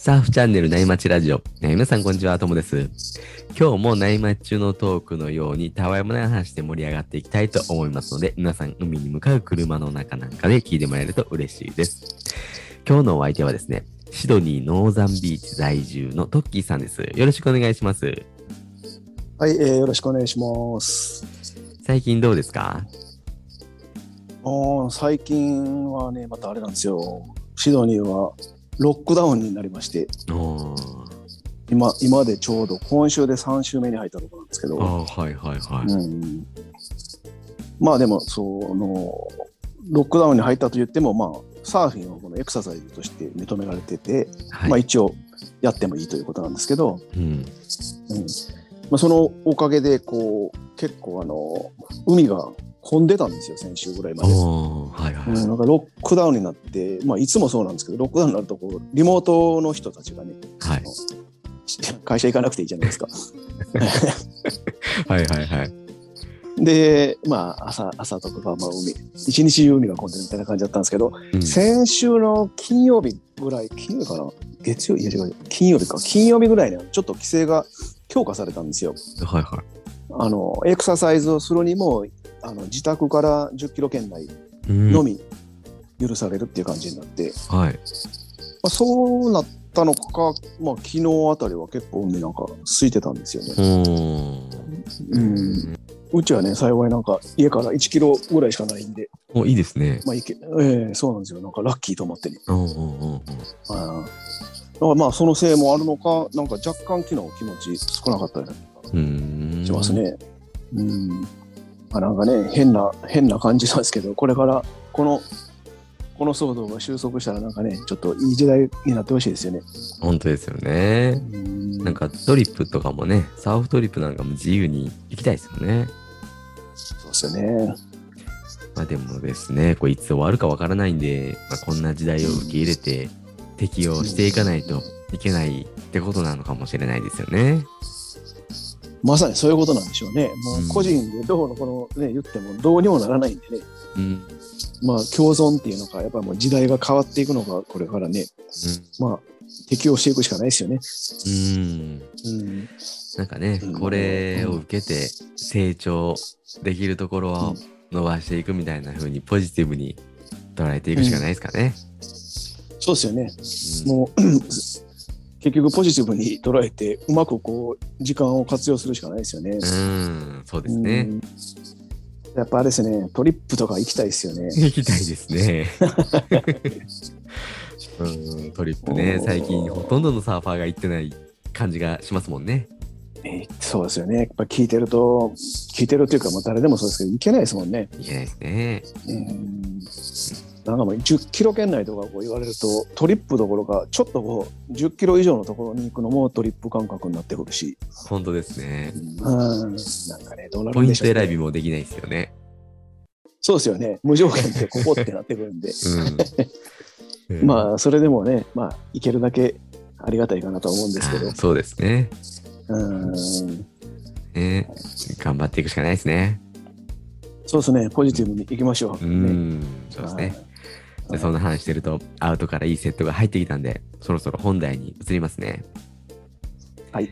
サーフチャンネル内町ラジオ。えー皆さんこんにちは、ともです。今日も内町中のトークのように、たわいもない話で盛り上がっていきたいと思いますので、皆さん海に向かう車の中なんかで聞いてもらえると嬉しいです。今日のお相手はですね、シドニーノーザンビーチ在住のトッキーさんです。よろしくお願いします。はい、えーよろしくお願いします。最近どうですか？あー最近はね、またあれなんですよ。シドニーはロックダウンになりまして、今、今でちょうど今週で3週目に入ったところなんですけど、はいはいはい。うん、まあでも、その、ロックダウンに入ったと言っても、まあ、サーフィンをこのエクササイズとして認められてて、はい。まあ一応やってもいいということなんですけど、うん、うん。まあ、そのおかげで、こう、結構あの、海が混んでたんですよ、先週ぐらいまで。はいはい。うん、なんかロックダウンになって、まあ、いつもそうなんですけど、ロックダウンになるとこう、リモートの人たちがね、はい会社行かなくていいじゃないですか。はいはいはい。で、まあ、朝朝とかが、まあ、海、一日中海が混んでるみたいな感じだったんですけど、うん先週の金曜日ぐらい、金曜日かな？月曜日、いや違う、金曜日か、金曜日ぐらいにはちょっと規制が強化されたんですよ。はいはい。あの、エクササイズをするにも、あの自宅から10キロ圏内うんのみ許されるっていう感じになって、はい。まあ、そうなったのか、まあ、昨日あたりは結構海なんか空いてたんですよね。おーうん、うちはね、幸いなんか家から1キロぐらいしかないんで、お、いいですね。まあ、いけええそうなんですよ。なんかラッキーと思ってね。うんうんうんうん。あーだからまあ、そのせいもあるのか、なんか若干昨日気持ち少なかったりうーん。します。ね。うん。まあ、なんかね、変な、変な感じなんですけど、これから、この、この騒動が収束したらなんかね、ちょっといい時代になってほしいですよね。本当ですよね。うんなんかトリップとかもね、サーフトリップなんかも自由に行きたいですよね。そうですよね。まあでもですね、これいつ終わるかわからないんで、まあ、こんな時代を受け入れて適用していかないといけないってことなのかもしれないですよね。まさにそういうことなんでしょうね。もうんう個人でどうのこのね、言ってもどうにもならないんでね。うん。まあ共存っていうのか、やっぱりもう時代が変わっていくのがこれからね、まあ適応していくしかないですよね。うん。うん。なんかねうん、これを受けて成長できるところを伸ばしていくみたいな風にポジティブに捉えていくしかないですかね。そうですよね。うんもう結局ポジティブに捉えて、うまくこう時間を活用するしかないですよね。うん、そうですねう。んやっぱあれですね、トリップとか行きたいですよね。行きたいですね。うん、トリップね最近ほとんどのサーファーが行ってない感じがしますもんね。えーそうですよね。やっぱ聞いてると、聞いてるっていうか、まあ誰でもそうですけど、行けないですもんね。いけないですね。うんなんかもう10キロ圏内とかこう言われるとトリップどころかちょっとこう10キロ以上のところに行くのもトリップ感覚になってくるし、本当ですね。うん、なんかねどうなるポイントんでしょう、ね、選びもできないですよね。そうですよね。無条件でここってなってくるんで。うん。まあそれでもねまあ行けるだけありがたいかなとは思うんですけど。そうですね。うん。ね。頑張っていくしかないですね。そうですね。ポジティブに行きましょう、うね。ん、そうですね。でそんな話してると、アウトからいいセットが入ってきたんで、そろそろ本題に移りますね。はい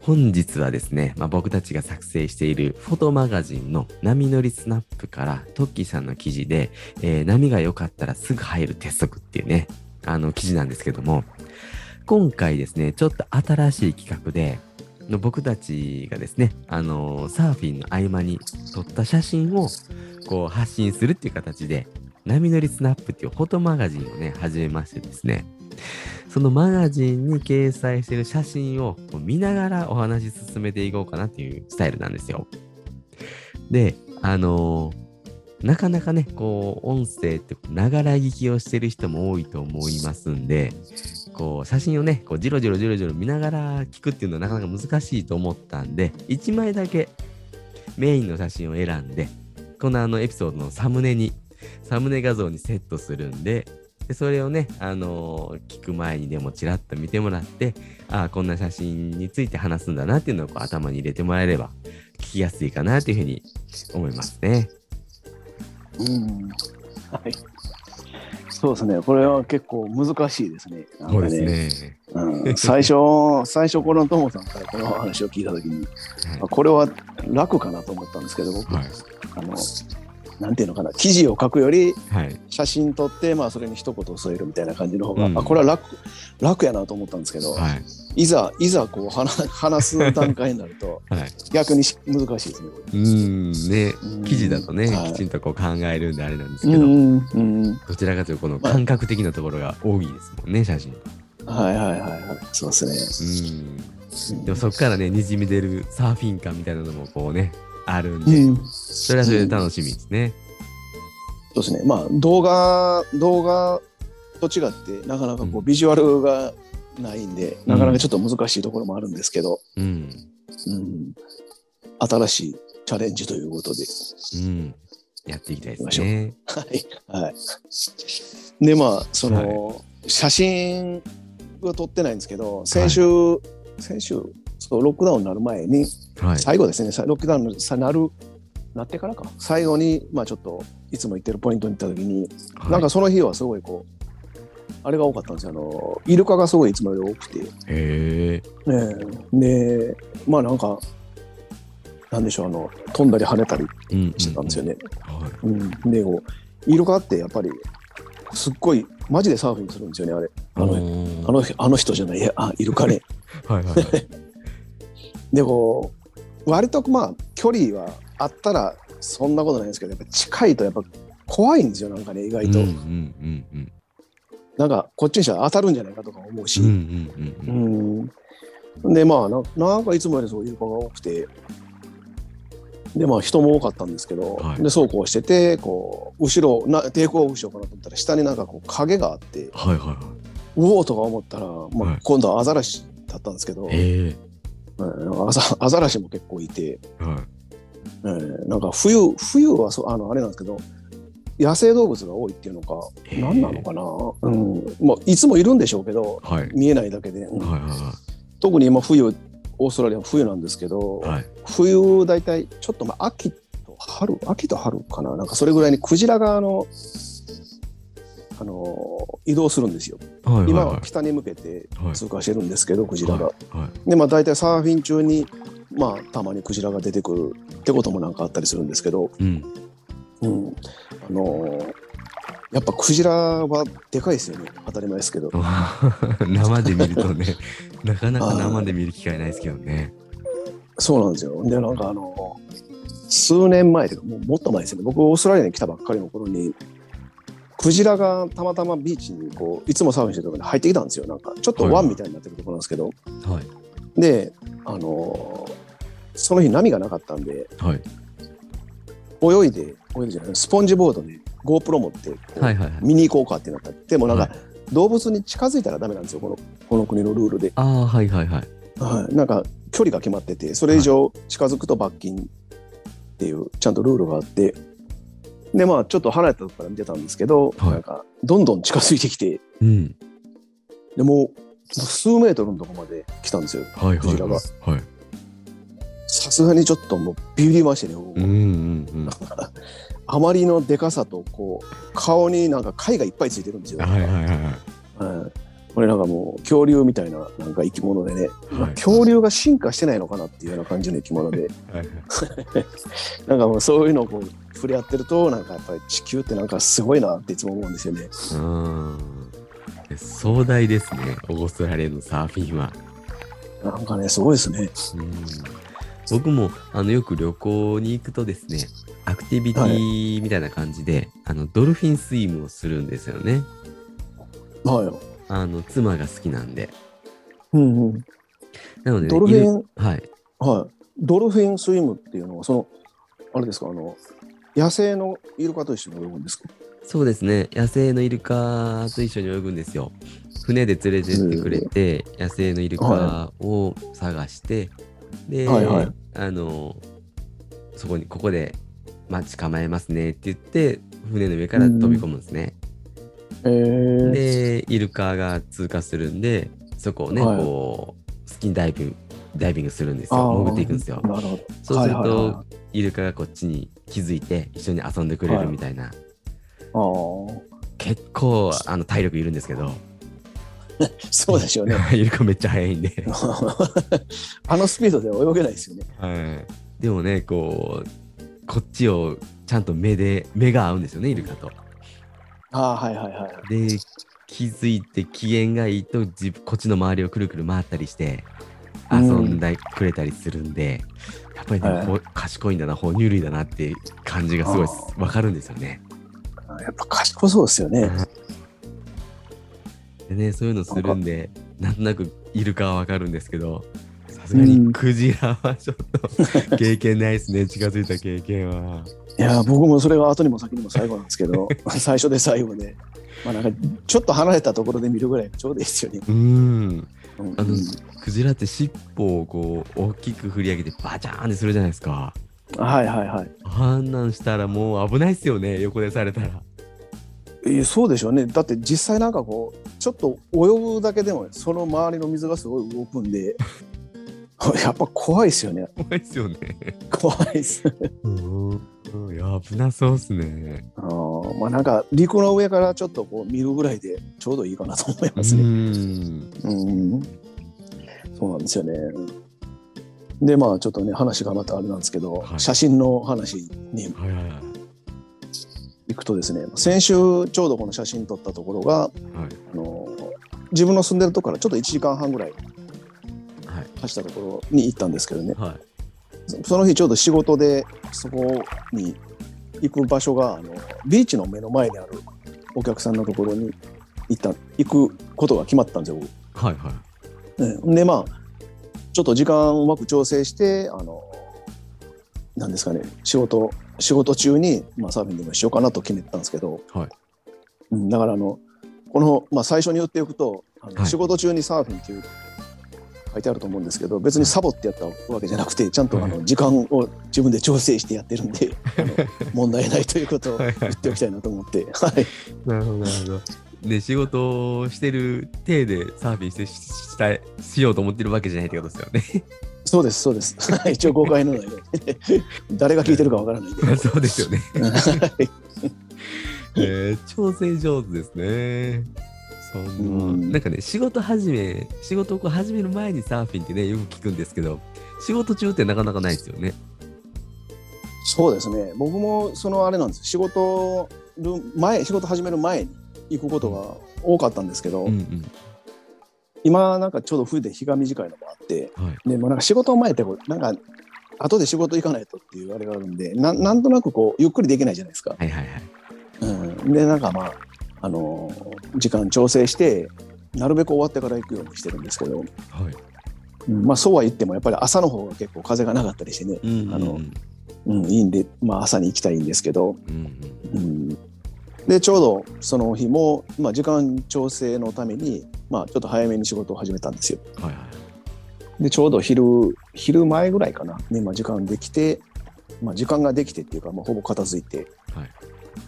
本日はですね、まあ、僕たちが作成しているフォトマガジンの波乗りスナップからトッキーさんの記事で、えー波が良かったらすぐ入る鉄則っていうね、あの記事なんですけども、今回ですね、ちょっと新しい企画で、の僕たちがですね、あのーサーフィンの合間に撮った写真をこう発信するっていう形で、波乗りスナップっていうフォトマガジンをね、始めましてですね、そのマガジンに掲載している写真をこう見ながらお話し進めていこうかなっていうスタイルなんですよ。で、あのーなかなかね、こう、音声ってながら聞きをしてる人も多いと思いますんで、こう、写真をね、こう、じろじろじろじろ見ながら聞くっていうのはなかなか難しいと思ったんで、1枚だけメインの写真を選んで、このあのエピソードのサムネに、サムネ画像にセットするんで、でそれをね、あのー聞く前にでもちらっと見てもらって、ああ、こんな写真について話すんだなっていうのをこう頭に入れてもらえれば、聞きやすいかなというふうに思いますね。うん。はい。そうですね。これは結構難しいですね。なんかね。うん、最初、最初このトモさんからこの話を聞いたときに、はいあこれは楽かなと思ったんですけど、僕、はい。あの、なんていうのかな、記事を書くよりはい。写真撮って、まあ、それに一言添えるみたいな感じの方が、うんあこれは楽楽やなと思ったんですけど、はい。いざ、いざこう話 話す段階になると、はい。逆にし難しいですね。こうーん、ねうん、記事だとね、はいきちんとこう考えるんであれなんですれけど、うんうん、どちらかというとこの感覚的なところが多いですもんね、写真。はいはいはいはい、そうですうん。ね。でもそこからね、にじみ出るサーフィン感みたいなのもこうね、あるんで、うん、それはそれで楽しみですね。そうですね。まあ動画動画と違ってなかなかこううビジュアルがないんで、なかなかちょっと難しいところもあるんですけど、うん。うん、新しいチャレンジということで、うん。やっていきたいですね。はいはい。でまあその、写真は撮ってないんですけど、先週、先週そうロックダウンになる前にはい。最後ですね、さロックダウンにさなるなってからか最後にまあちょっといつも行ってるポイントに行った時に。はいなんかその日はすごいこう、あれが多かったんですよ。あの、イルカがすごいいつもより多くて。へえ。ねえで、まあなんか、なんでしょう、あの、飛んだり跳ねたり。してたんですよね。はい。うん。で、こう、イルカってやっぱり、すっごい、マジでサーフィンするんですよね、あれ。あの、ーあのあの人じゃない、いや、あ、イルカね。はいはいはい。で、こう、割とまあ、距離はあったら、そんなことないんですけど、やっぱ近いとやっぱ怖いんですよ、なんかね、意外と。うんうんうんうん。なんか、こっちにしたら当たるんじゃないかとか思うし。うんうんうんうん、でまあななんかいつもよりそうイルカが多くてでまあ人も多かったんですけど、はいでそうこうしててこう後ろな抵抗をしようかなと思ったら下になんかこう影があってはいはいはうおーとか思ったら、まあはい今度はアザラシだったんですけど、い。えうんアザアザラシも結構いて、え。はい。うんなんか冬冬はそうあのあれなんですけど野生動物が多いっていうのか何なのかな、うんまあ、いつもいるんでしょうけどはい。見えないだけで、うんはいは特に今冬オーストラリアは冬なんですけど、いはい。はい。冬大体ちょっとまあ秋と春秋と春かななんかそれぐらいにクジラがあのあの移動するんですよ。はいはいはい。今は北に向けてはい通過してるんですけど、クジラが。はいはい。でまあ大体サーフィン中にまあたまにクジラが出てくるってこともなんかあったりするんですけど、うん。うん、あのやっぱクジラはでかいですよね当たり前ですけど。生で見るとね、なかなか生で見る機会ないですけどね。そうなんですよ。で、なんかあの、数年前というか、もうもっと前ですよね。僕、オーストラリアに来たばっかりの頃に、クジラがたまたまビーチにこういつもサーフィンしてるところに入ってきたんですよ。なんか、ちょっと湾みたいになってるところなんですけど。はい。で、あのその日波がなかったんで、はい。泳いで、泳いでじゃない、スポンジボードで GoPro 持ってはいはいはい。見に行こうかってなった。でもなんか、はい動物に近づいたらダメなんですよ、このこの国のルールで。ああ、はいはいはい。はい、なんか距離が決まっててそれ以上近づくと罰金っていうちゃんとルールがあってでまあちょっと離れたところから見てたんですけど、はいなんかどんどん近づいてきてうん。でもう数メートルのところまで来たんですよはいはいクジラがはい。はい。さすがにちょっともうビビりましてね、僕うんうんうん。あまりのでかさとこう顔になんか貝がいっぱいついてるんですよ、はいはいはいはい。はいこれなんかもう恐竜みたいななんか生き物でね、まあはい恐竜が進化してないのかなっていうような感じの生き物ではいはい なんかもうそういうのをこう触れ合ってるとなんかやっぱり地球ってなんかすごいなっていつも思うんですよね。うん。壮大ですね、オーストラリアのサーフィンは。なんかねすごいですね。うん僕もあのよく旅行に行くとですね、アクティビティみたいな感じで、あのドルフィンスイムをするんですよね。はい。あの妻が好きなんで。うんうん。なので、ね、ドルフィン？犬はい。はい。ドルフィンスイムっていうのはそのあれですか？あの野生のイルカと一緒に泳ぐんですか？そうですね、野生のイルカと一緒に泳ぐんですよ。船で連れてってくれて、野生のイルカを探して、で、はいはいあの、そこに、ここで待ち構えますねって言って、船の上から飛び込むんですね。えー、で、イルカが通過するんで、そこをね、はいこう、スキンダイビング、ダイビングするんですあよ。ー潜っていくんですよ。そうすると、はいはいはイルカがこっちに気づいて、一緒に遊んでくれるみたいな、あー結構あの体力いるんですけど、そうでしょうね。イルカめっちゃ速いんで。あのスピードでは泳げないですよね。はい。でもね、こう、こっちをちゃんと目で、目が合うんですよね、イルカと。ああ、はいはいはい。で、気づいて機嫌がいいと自分こっちの周りをくるくる回ったりして遊んでくれたりするんで、やっぱりね、はいほ賢いんだな哺乳類だなって感じがすごいあわかるんですよね。やっぱ賢そうですよね。でねそういうのするんでなんとなくイルカはわかるんですけどさすがにクジラはちょっと経験ないですね近づいた経験は。いや、僕もそれが後にも先にも最後なんですけど、最初で最後で、まあなんかちょっと離れたところで見るぐらいがちょうどいいですよね。うんうんあのクジラって尻尾をこう大きく振り上げてバチャーンってするじゃないですか。はいはいはい。あんなんしたらもう危ないっすよね横でされたら。えーそうでしょうね。だって実際なんかこう、ちょっと泳ぐだけでもその周りの水がすごい動くんで、やっぱ怖いですよね。怖いっすよね。怖いです。うんいや危なそうっすね。あーまあなんか陸の上からちょっとこう見るぐらいでちょうどいいかなと思いますね。ん。うん、そうなんですよね。でまあちょっとね話がまたあれなんですけど、はい写真の話に。行くとですね先週ちょうどこの写真撮ったところがはいあの自分の住んでるとこからちょっと1時間半ぐらい走ったところに行ったんですけどねはい。そその日ちょうど仕事でそこに行く場所があのビーチの目の前にあるお客さんのところに行った行くことが決まったんですよ。僕はいはい。うんでまあちょっと時間をうまく調整してあのなんですかね仕事仕事中に、まあ、サーフィンでもしようかなと決めてたんですけど、はい。うん、だからあのこの、まあ、最初に言っておくとあの、はい。仕事中にサーフィンっていう書いてあると思うんですけど別にサボってやったわけじゃなくてちゃんとあはいの時間を自分で調整してやってるんで 問題ないということを言っておきたいなと思って、はい、なるほどなるほど。で仕事をしてる体でサーフィンしてししたいしようと思ってるわけじゃないってことですよね。そうですそうですはい一応誤解のないように誰が聞いてるかわからないんで。そうですよね。はい えー、調整上手ですね。そうんなんかね、仕事始め、仕事をこう始める前にサーフィンってね、よく聞くんですけど、仕事中ってなかなかないですよね。そうですね僕もそのあれなんです仕事る前仕事始める前に行くことが多かったんですけど、うんうん。今なんかちょうど冬で日が短いのもあってはい。でもなんか仕事前ってこうなんか後で仕事行かないとっていうあれがあるんでななんとなくこうゆっくりできないじゃないですか。はいはいはい。うん、でなんかまあ、あのー時間調整してなるべく終わってから行くようにしてるんですけど、はい。うんまあ、そうは言ってもやっぱり朝の方が結構風がなかったりしてね、うんうんうんあのうん、いいんで、まあ、朝に行きたいんですけど、うんうん、でちょうどその日も、まあ、時間調整のために、まあ、ちょっと早めに仕事を始めたんですよ。うん。はいはい。でちょうど昼昼前ぐらいかな、ねまあ、時間できて、まあ、時間ができてっていうか、まあ、ほぼ片付いてはい。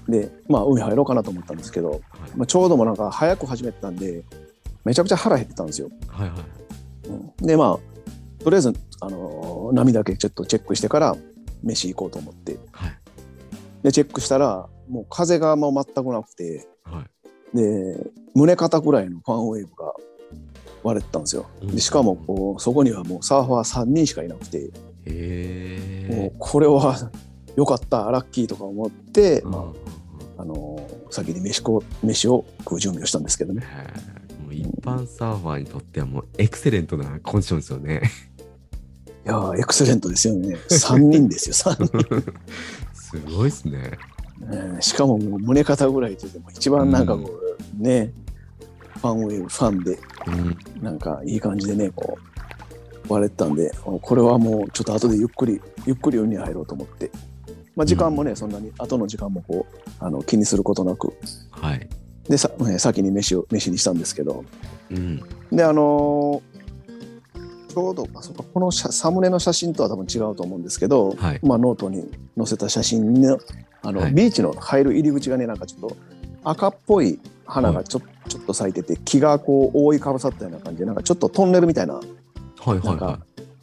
で、まあ、海入ろうかなと思ったんですけど、はいまあ、ちょうどもなんか早く始めてたんでめちゃくちゃ腹減ってたんですよ。はいはい。うんでまあとりあえず、あのー波だけちょっとチェックしてから飯行こうと思ってはい。でチェックしたらもう風がもう全くなくてはい。で胸肩ぐらいのファンウェーブが割れてたんですよ。でしかもこうそこにはもうサーファー3人しかいなくて。もうこれはよかったラッキーとか思って、うんまああのー先に飯こ飯を食う準備をしたんですけどね。もう一般サーファーにとってはもうエクセレントなコンディションですよね。いやーエクセレントですよね。3人ですよ3人。すごいですね。えーしかももう胸肩ぐらいというても一番なんかこう、ねファンウェイブファンでうん。なんかいい感じでねこう割れてたんでこれはもうちょっと後でゆっくりゆっくり海に入ろうと思って、まあ、時間もね、そんなに後の時間もこうあの気にすることなく。はい。でさ、ね先に飯を飯にしたんですけど。うん。であのーちょうどあそこの写サムネの写真とは多分違うと思うんですけど、はい。まあ、ノートに載せた写真のあの、はい。ビーチの入る入り口がねなんかちょっと赤っぽい花がちょ,、ちょっと咲いてて木がこう覆いかぶさったような感じでなんかちょっとトンネルみたいな、はいはいはなんか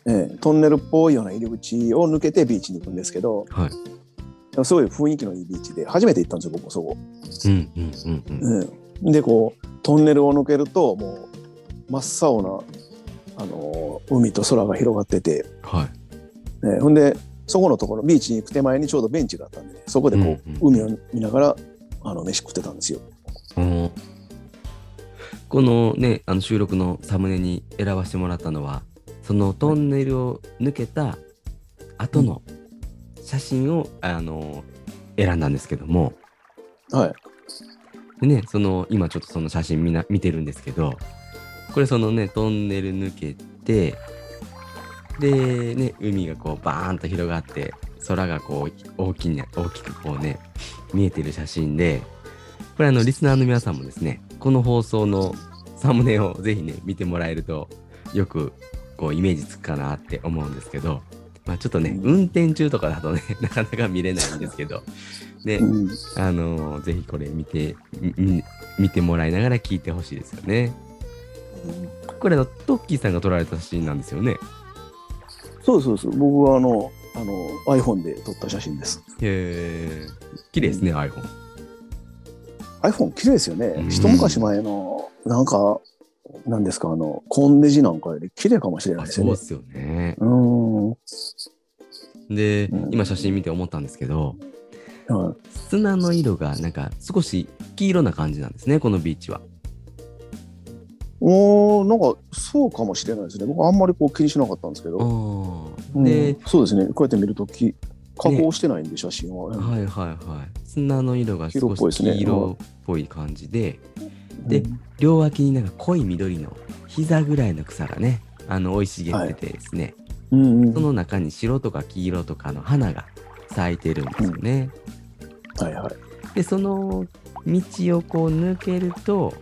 ええトンネルっぽいような入り口を抜けてビーチに行くんですけどい。はい。すごい雰囲気のいいビーチで初めて行ったんですよ僕もそこ。うんうんうんうん。うん、でこうトンネルを抜けるともう真っ青な、あのー海と空が広がってて、はい。ね、ほんでそこのところビーチに行く手前にちょうどベンチがあったんで、ね、そこでこう、うんうん海を見ながらあの飯食ってたんですよ。うんこのね、あの収録のサムネに選ばせてもらったのは、そのトンネルを抜けた後の写真を、あの選んだんですけども、はい。でね、その今ちょっとその写真みな見てるんですけど、これそのね、トンネル抜けて、で、ね、海がこうバーンと広がって、空がこう大きに大きくこうね、見えてる写真で、これあのリスナーの皆さんもですね、この放送のサムネをぜひね、見てもらえると、よくこうイメージつくかなって思うんですけど、まあちょっとね、うん運転中とかだとね、なかなか見れないんですけど、ね、うんあのーぜひこれ見て、み見てもらいながら聞いてほしいですよね。これあの、トッキーさんが撮られた写真なんですよね。そうそうそう僕はあのあの iPhone で撮った写真です。へえ。綺麗ですね、iPhone。iPhone 綺麗ですよね、うん一昔前のなんかなんですかあのコンデジなんかより綺麗かもしれないあですよねそうで。すよね。でうん、今写真見て思ったんですけど、い砂の色がなんか少し黄色な感じなんですね、このビーチは。おーなんかそうかもしれないですね。僕あんまりこう気にしなかったんですけど。うんで、そうですね。こうやって見るとき加工してないんで、写真は。うんはいはいはい。砂の色が少し黄色っぽいですね黄色っぽい感じで、でうん両脇になんか濃い緑の膝ぐらいの草がね、あの生い茂っててですね、うんうんその中に白とか黄色とかの花が咲いてるんですよね。はいはい。で、その道をこう抜けると、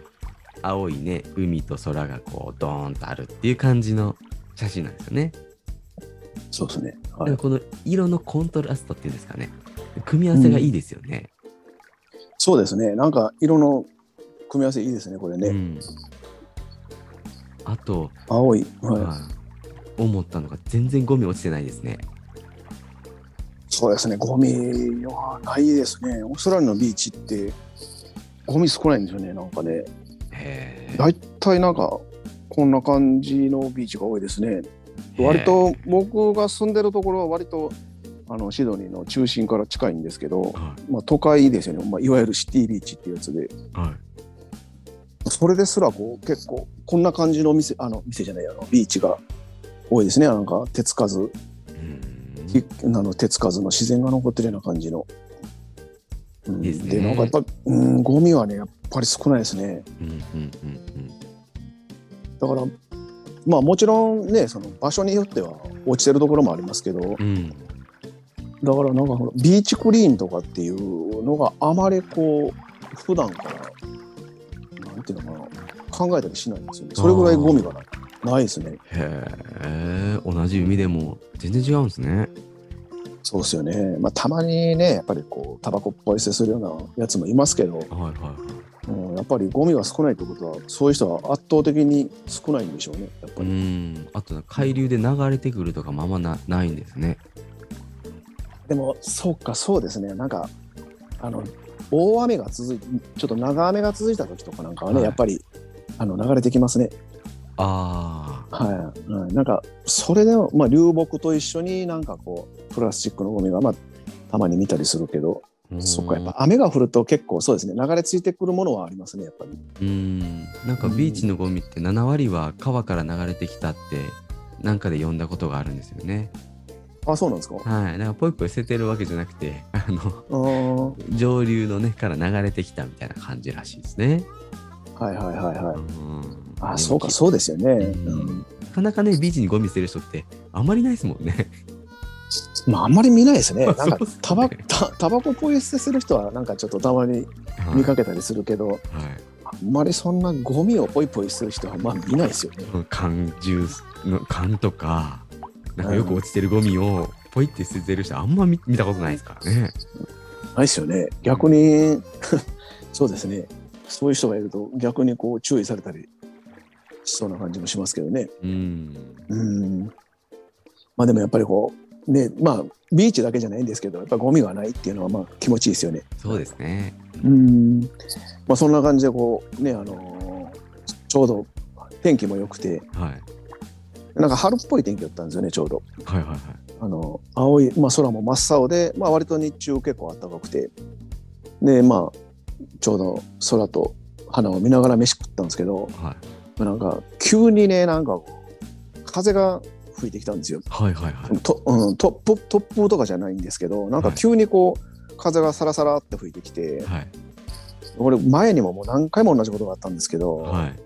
青いね、海と空がこうドーンとあるっていう感じの写真なんですよね。そうですね。はい。この色のコントラストっていうんですかね。組み合わせがいいですよね。そうですね。なんか色の組み合わせいいですね。これね。うん。あと、青い。はい。はい思ったのが全然ゴミ落ちてないですね。そうですね。ゴミはないですね。オーストラリアのビーチってゴミ少ないんですよね。なんかね。へだいたいなんかこんな感じのビーチが多いですね。割と僕が住んでるところは割とあのシドニーの中心から近いんですけど、はまあ、都会ですよね、まあ、いわゆるシティビーチっていうやつでい。はい。それですらこう結構こんな感じの店あの店じゃないあのビーチが多いですねなんか手つかずあの手つかずの自然が残ってるような感じの。うんですねでなんかやっぱ、うん、ゴミはねやっぱり少ないですね。だからまあもちろんねその場所によっては落ちてるところもありますけどだかうん。うん。らなんかビーチクリーンとかっていうのがあまりこう普段からなんていうのかな考えたりしないんですよね。それぐらいゴミがないないですね。へえ、同じ海でも全然違うんですね。そうですよね。まあたまにねやっぱりこうタバコっぽい捨てするようなやつもいますけど、はいはいはい。うん、やっぱりゴミが少ないということはそういう人は圧倒的に少ないんでしょうねやっぱうり。ん。あと、海流で流れてくるとかもあんまなないんですね。でもそうかそうですねなんかあの大雨が続いてちょっと長雨が続いた時とかなんかはね、はいやっぱりあの流れてきますね。ああ。はい、はい、なんかそれでも、まあ、流木と一緒になんかこうプラスチックのゴミが、まあ、たまに見たりするけど、そっかやっぱ雨が降ると結構そうですね流れ着いてくるものはありますねやっぱり。うん。なんかビーチのゴミって7割は川から流れてきたって、なんかで読んだことがあるんですよね。あそうなんですか？はい。なんかポイポイ捨ててるわけじゃなくて、あの、あー上流のね、から流れてきたみたいな感じらしいですね。はいはいはいはい。うんあそうかそうですよね。うんうんなかなかね、ビーチにゴミ捨てる人ってあんまりいないですもんね。まああんまり見ないですね。なんかタバタタバコポイ捨てする人はなんかちょっとたまに見かけたりするけど、はい。あんまりそんなゴミをポイポイする人はまあ見ないですよね。缶ジュースの缶とか、なんかよく落ちてるゴミをポイって捨ててる人あんま見見たことないですからね。ないですよね。逆に そうですね。そういう人がいると逆にこう注意されたりしそうな感じもしますけどね。うん。うん。まあでもやっぱりこう、ね、まあビーチだけじゃないんですけど、やっぱゴミがないっていうのはまあ気持ちいいですよね。そうですね。うん。まあそんな感じでこう、ね、あのーちょうど天気も良くて、はい。なんか春っぽい天気だったんですよね、ちょうど。はいはいはい。あの青い、まあ、空も真っ青で、まあ、割と日中結構暖かくてでまあちょうど空と花を見ながら飯食ったんですけどはい。なんか急にねなんか風が吹いてきたんですよ。はいはいはい。とうん、トップ突風とかじゃないんですけどなんか急にこう、風がサラサラって吹いてきてはい。俺前にももう何回も同じことがあったんですけど、はい。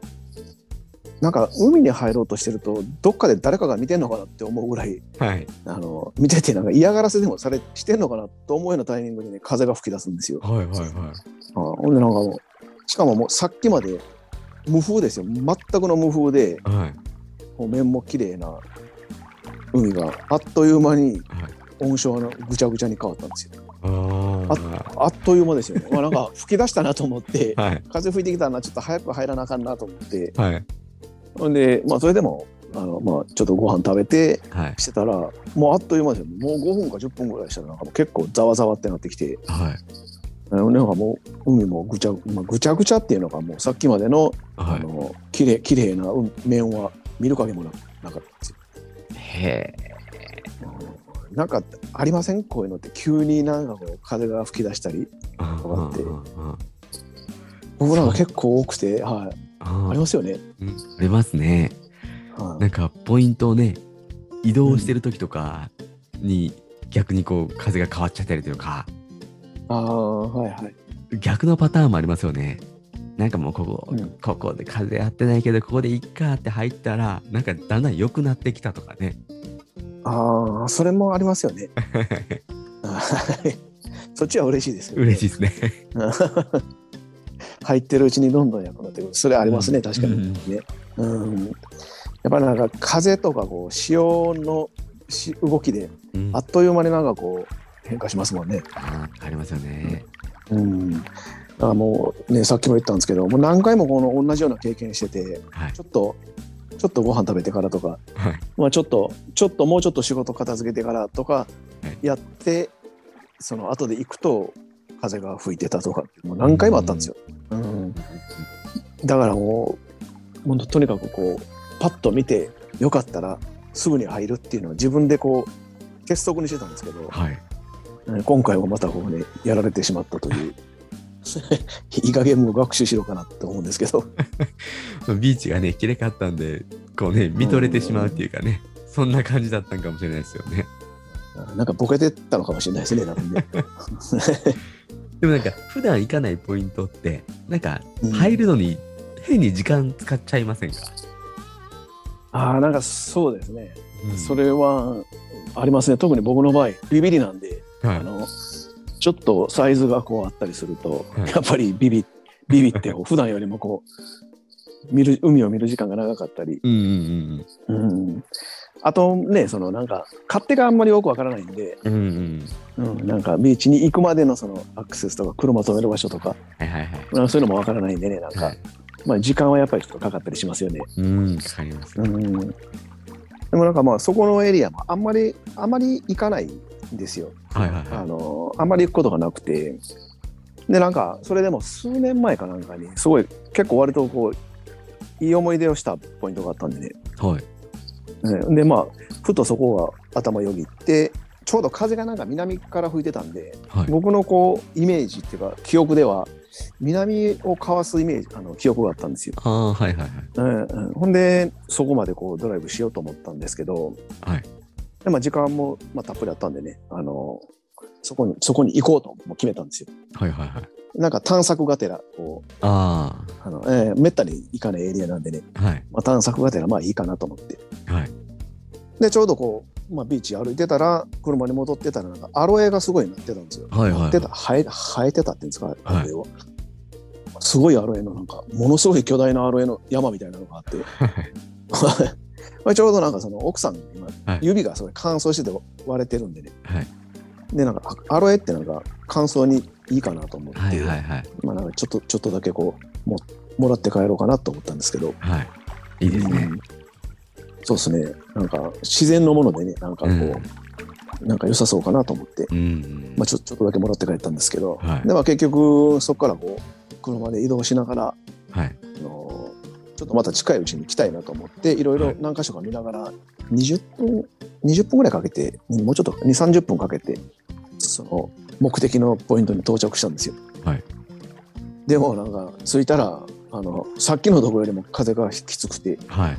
なんか海に入ろうとしてるとどっかで誰かが見てんのかなって思うぐらいはい。あの見ててなんか嫌がらせでもされしてんのかなと思うようなタイミングでね風が吹き出すんですよ。はいはいはい。あほんでなんかもうしかももうさっきまで無風ですよ全くの無風ではい。もう面も綺麗な海があっという間にはい。温床のぐちゃぐちゃに変わったんですよ。ああ。あっという間ですよね。まあなんか吹き出したなと思ってはい。風吹いてきたなちょっと早く入らなあかんなと思ってはい。ほんでまあそれでもあの、まあ、ちょっとご飯食べてはい。してたらもうあっという間ですよもう5分か10分ぐらいしたらなんかもう結構ざわざわってなってきてはい。あのなんかもう海もぐちゃ,、まあ、ぐちゃぐちゃっていうのがもうさっきまでの,、はい。あの綺麗綺麗な海面は見る影もななかったんですよ。へえ。うんなんかありません？こういうのって急になんかこう風が吹き出したりあ変わって僕なんか結構多くて、はい、あありますよね。うんありますね。はいなんかポイントをね、移動してる時とかに逆にこう風が変わっちゃったりとか、ああはいはい。逆のパターンもありますよね。なんかもうここ、うんここで風やってないけど、ここでいっかって入ったら、なんかだんだん良くなってきたとかね。ああそれもありますよね。はいそっちは嬉しいですけど、嬉しいですね。入ってるうちにどんどん良くなってくる。それありますね、確かに。うん。ね。うん、やっぱりなんか風とかこう潮のし動きでうん。あっという間になんかこう変化しますもんね。あーありますよね。うん、だからもうねさっきも言ったんですけどもう何回もこの同じような経験しててはい。ちょっとちょっとご飯食べてからとか、はい。まあ、ちょっとちょっともうちょっと仕事片付けてからとかはい。やって、その後で行くと風が吹いてたとかもう何回もあったんですよ。うんだからもうとにかくこうパッと見てよかったらすぐに入るっていうのは自分でこう鉄則にしてたんですけど、はい。え今回はまたこうねやられてしまったといういい加減もう学習しろかなって思うんですけどビーチがね、きれかったんで、こうね、見とれてしまうっていうかね、そんな感じだったんかもしれないですよね。なんかボケてったのかもしれないですね多分ね。でもなんか、普段行かないポイントって、なんか、うん。入るのに変に時間使っちゃいませんか、ああなんかそうですね、うん。それはありますね。特に僕の場合ビビりなんで、はい。あのちょっとサイズがこうあったりすると、はい。やっぱりビビビビってこう普段よりもこう見る海を見る時間が長かったり、うんうんうん、あとねそのなんか勝手があんまりよくわからないんで、うんうん。うんうん。うん、なんかビーチに行くまでのそのアクセスとか車止める場所とかはいはいはい。まあそういうのもわからないんでねなんか、はいまあ、時間はやっぱりちょっとかかったりしますよね。うん、かかります。うん、でもなんかまあそこのエリアもあんまりあまり行かないんですよ。はいはいはい。あのあんまり行くことがなくてでなんかそれでも数年前かなんかにすごい結構割とこういい思い出をしたポイントがあったんでね。はい。ねでまあふとそこが頭よぎってちょうど風がなんか南から吹いてたんではい。僕のこうイメージっていうか記憶では南をかわすイメージあの記憶があったんですよ。ああ、はいはいはい。うんうん、ほんでそこまでこうドライブしようと思ったんですけど、はい。でまあ、時間も、まあ、たっぷりあったんでねあのそこにそこに行こうともう決めたんですよ。はいはいはい。なんか探索がてらこうああの、えーめったに行かないエリアなんでね、あ、はい。まあ、探索がてらまあいいかなと思ってはい。でちょうどこう、まあ、ビーチ歩いてたら車に戻ってたらなんかアロエがすごいなってたんですよ。はいはいはいてた生え生えてたっていうんですか？アロエは。すごいアロエのなんかものすごい巨大なアロエの山みたいなのがあって はい。まあちょうどなんかその奥さんが今、はい指がすごい乾燥してて割れてるんでねはい。でなんかあアロエってなんか乾燥にいいかなと思って、はいはいはい。まあなんかちょっとちょっとだけこうももらって帰ろうかなと思ったんですけど。はい。いいですね。うんそうですね。なんか自然のものでね、なんかこう、うんなんか良さそうかなと思って、うん。まあちょちょっとだけもらって帰ったんですけど、はいでまあ結局そこからこう車で移動しながら、はい。あのちょっとまた近いうちに来たいなと思って、いろいろはい何箇所か見ながら、20分、20分ぐらいかけて、もうちょっと2、30分かけて、その目的のポイントに到着したんですよ。はい。でもなんか着いたら、あのさっきのところよりも風がきつくて、はい。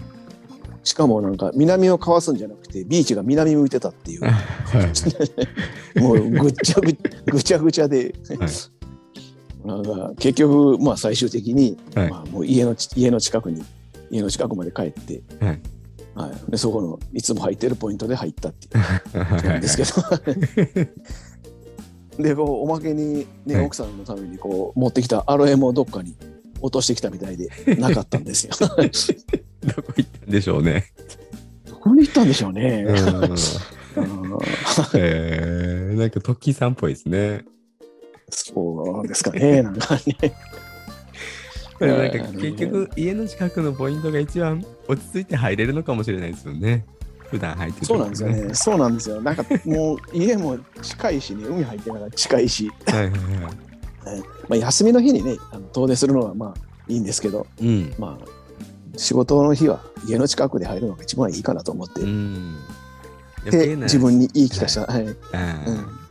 しかもなんか南をかわすんじゃなくて、ビーチが南向いてたっていう、はい。もうぐっちゃぐぐちゃぐちゃで、なんか結局、まあ最終的に、はいまあ、もう家のち家の近くに、家の近くまで帰って、はい。はい、でそこのいつも入ってるポイントで入ったっていうんですけど、でこうおまけに、ねはい奥さんのためにこう持ってきたアロエもどっかに落としてきたみたいでなかったんですよ。どこ行ったんでしょうね。どこに行ったんでしょうね。うんうんえー、なんかトッキーさんっぽいですね。そうですかね。なんかね。でもなんかうん結局家の近くのポイントが一番落ち着いて入れるのかもしれないですよね。普段入ってる時そうなんですよ。ね。そうなんですよ。なんかもう家も近いしね、海入ってから近いし、はいはい はい。まあ、休みの日にね、あの遠出するのはまあいいんですけど、うん。まあ仕事の日は家の近くで入るのが一番いいかなと思って、うん。で自分に言い聞かした、はいうんうん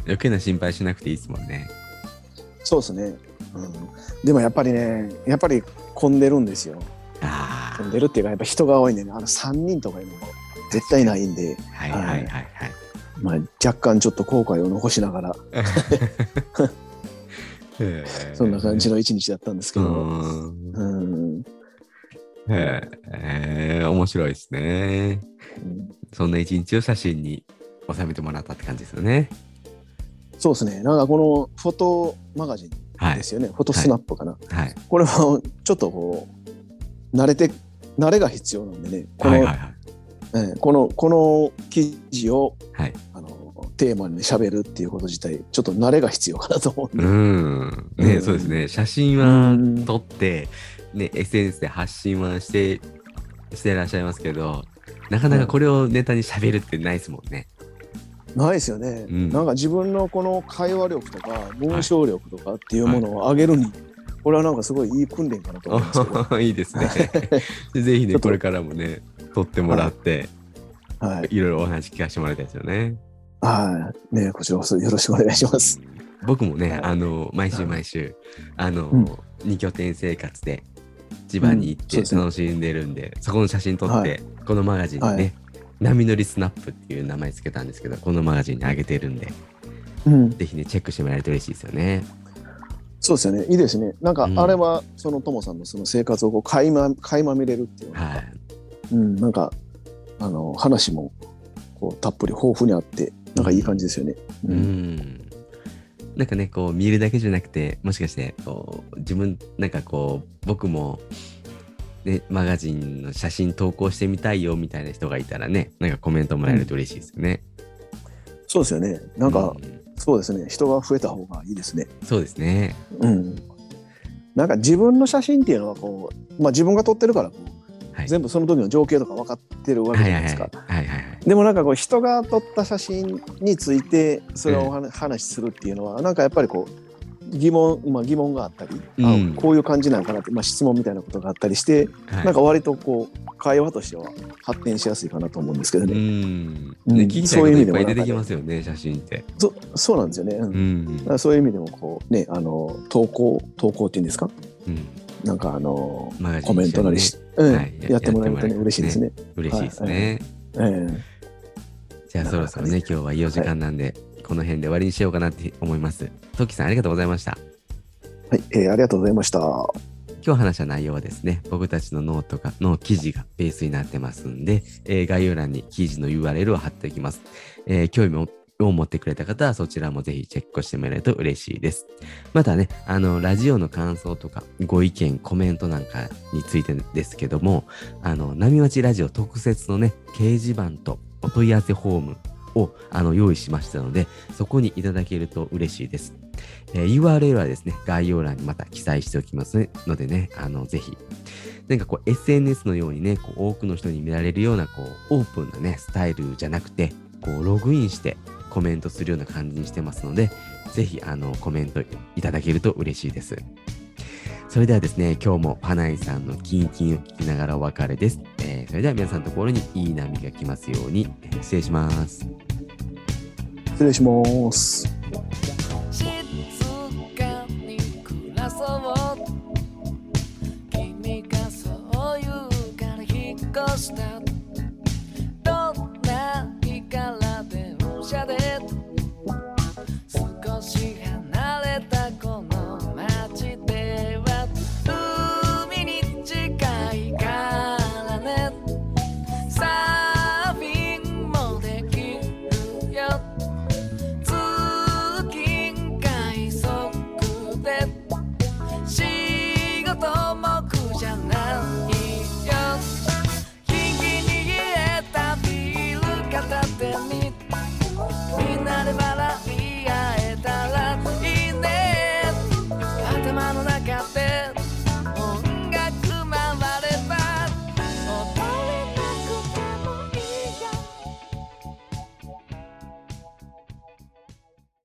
余計な心配しなくていいですもんね。そうですね、うん、でもやっぱりねやっぱり混んでるんですよあ混んでるっていうかやっぱ人が多いんでねあの3人とかいうのも絶対ないんで、あ。はいはいはいはい。まあ、若干ちょっと後悔を残しながら そんな感じの一日だったんですけど、うへえ面白いですね。そんな一日を写真に収めてもらったって感じですよね。そうですねなんかこのフォトマガジンはいで。すよね、フォトスナップかな、はい。これはちょっとこう慣れて慣れが必要なんでねこの,、はいはいはい。えーこのこの記事をはい。あのテーマに喋るっていうこと自体ちょっと慣れが必要かなと思うんで、うん。ね、うん。そうですね。写真はうん。撮って、ね、SNS で発信はして、してらっしゃいますけど、なかなかこれをネタに喋るってないですもんね。ないですよね、うん。なんか自分のこの会話力とか文章力とかっていうものを上げるに、これはなんかすごいいい訓練かなと思うんです いいですね。ぜひね、これからもね、撮ってもらって、はい、い。ろいろお話聞かせてもらいたいですよね。はい、ねこちらこそよろしくお願いします。僕もね、はい。あの、毎週毎週、あの、うん。二拠点生活で千葉に行って楽しんでるんで、そこの写真撮って、はい。このマガジンにね、はい。波乗りスナップっていう名前つけたんですけど、このマガジンにあげてるんで、うん、ぜひね、チェックしてもらえると嬉しいですよね。そうですよね。いいですね。なんかうん。あれはそのともさんのその生活をこう垣間垣間見れるっていうのが、はい。うん、なんかあの話もこうたっぷり豊富にあってなんかいい感じですよね。ううんん。なんかね、こう見るだけじゃなくて、もしかして、こう、自分、なんかこう、僕も、ね、マガジンの写真投稿してみたいよみたいな人がいたらね、なんかコメントもらえると嬉しいですよね。そうですよねなんか、うんそうですね人が増えた方がいいですね。そうですね。うん、なんか自分の写真っていうのはこう、まあ、自分が撮ってるからこう、はい。全部その時の情景とか分かってるわけじゃないですか。でもなんかこう人が撮った写真についてそれをお話話しするっていうのはなんかやっぱりこう疑問、まあ、疑問があったり、うんあこういう感じなんかなって、まあ、質問みたいなことがあったりして、はいなんか割とこう会話としては発展しやすいかなと思うんですけどうね。ん。うんね、聞きたいそういう意味でも出てきますよね、写真って。そそうなんですよね。うんうんそういう意味でもこうねあの投稿投稿っていうんですか？うん。なんかあのコメントなりし、うんはいやってもらえるとね嬉しいですね。嬉しいですね。えじゃあそろそろね、今日はいいお時間なんで、この辺で終わりにしようかなって思います。トッキーさんありがとうございました。えはい、えーありがとうございました。今日話した内容はですね、僕たちのノートがの記事がベースになってますんで、えー概要欄に記事の URL を貼っておきます。えー興味を持ってくれた方はそちらもぜひチェックしてもらえると嬉しいです。またね、あの、ラジオの感想とかご意見、コメントなんかについてですけども、あの、波町ラジオ特設のね、掲示板とお問い合わせフォームをあの用意しましたので、そこにいただけると嬉しいです。えー URL はですね、概要欄にまた記載しておきますのでね、あの、ぜひ、なんかこう SNS のようにね、こう多くの人に見られるようなこうオープンなね、スタイルじゃなくて、こうログインしてコメントするような感じにしてますので、ぜひあのコメントいただけると嬉しいです。それではですね、今日も花井さんのキンキンを聞きながらお別れです。えーそれでは皆さんのところにいい波が来ますように、えー失礼します。失礼します。静かに暮らそう君がそう言うから引っ越した each it.